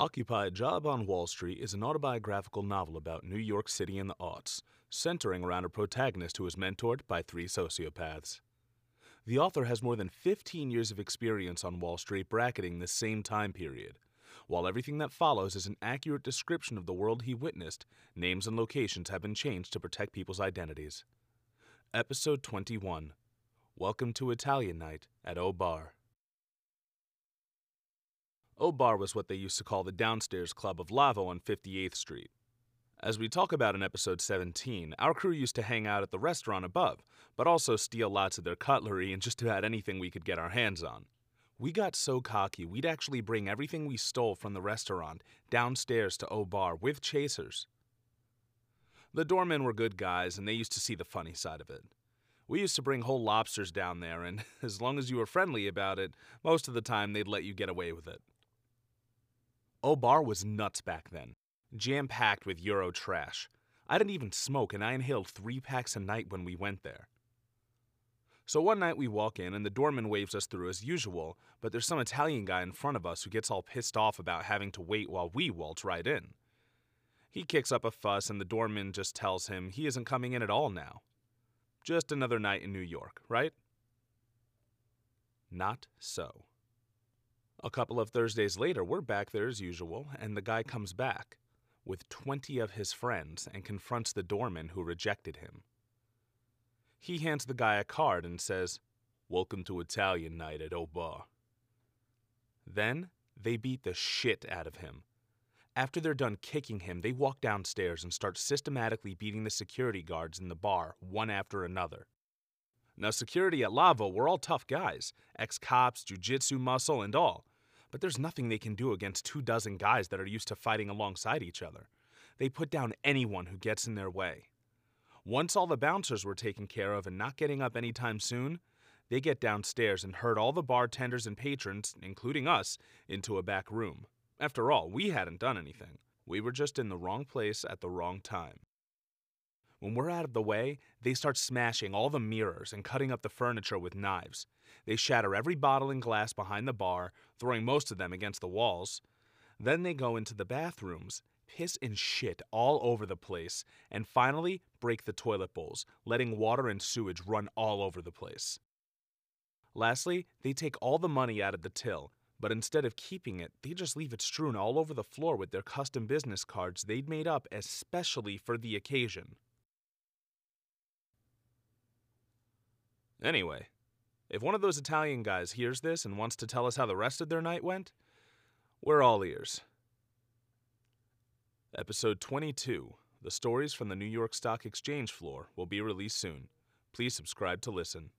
Occupy Job on Wall Street is an autobiographical novel about New York City and the aughts, centering around a protagonist who is mentored by three sociopaths. The author has more than 15 years of experience on Wall Street bracketing the same time period. While everything that follows is an accurate description of the world he witnessed, names and locations have been changed to protect people's identities. Episode 21 Welcome to Italian Night at Au Bar. Au Bar was what they used to call the downstairs club of Lavo on 58th Street. As we talk about in episode 17, our crew used to hang out at the restaurant above, but also steal lots of their cutlery and just about anything we could get our hands on. We got so cocky, we'd actually bring everything we stole from the restaurant downstairs to Au Bar with chasers. The doormen were good guys, and they used to see the funny side of it. We used to bring whole lobsters down there, and as long as you were friendly about it, most of the time they'd let you get away with it. Au Bar was nuts back then, jam packed with Euro trash. I didn't even smoke, and I inhaled three packs a night when we went there. So one night we walk in, and the doorman waves us through as usual, but there's some Italian guy in front of us who gets all pissed off about having to wait while we waltz right in. He kicks up a fuss, and the doorman just tells him he isn't coming in at all now. Just another night in New York, right? Not so. A couple of Thursdays later, we're back there as usual, and the guy comes back with 20 of his friends and confronts the doorman who rejected him. He hands the guy a card and says, Welcome to Italian night at Au Bar. Then they beat the shit out of him. After they're done kicking him, they walk downstairs and start systematically beating the security guards in the bar, one after another. Now, security at Lavo were all tough guys ex cops, jiu jitsu muscle, and all but there's nothing they can do against two dozen guys that are used to fighting alongside each other. They put down anyone who gets in their way. Once all the bouncers were taken care of and not getting up anytime soon, they get downstairs and herd all the bartenders and patrons, including us, into a back room. After all, we hadn't done anything. We were just in the wrong place at the wrong time. When we're out of the way, they start smashing all the mirrors and cutting up the furniture with knives. They shatter every bottle and glass behind the bar, throwing most of them against the walls. Then they go into the bathrooms, piss and shit all over the place, and finally break the toilet bowls, letting water and sewage run all over the place. Lastly, they take all the money out of the till, but instead of keeping it, they just leave it strewn all over the floor with their custom business cards they'd made up especially for the occasion. Anyway, if one of those Italian guys hears this and wants to tell us how the rest of their night went, we're all ears. Episode 22 The Stories from the New York Stock Exchange Floor will be released soon. Please subscribe to listen.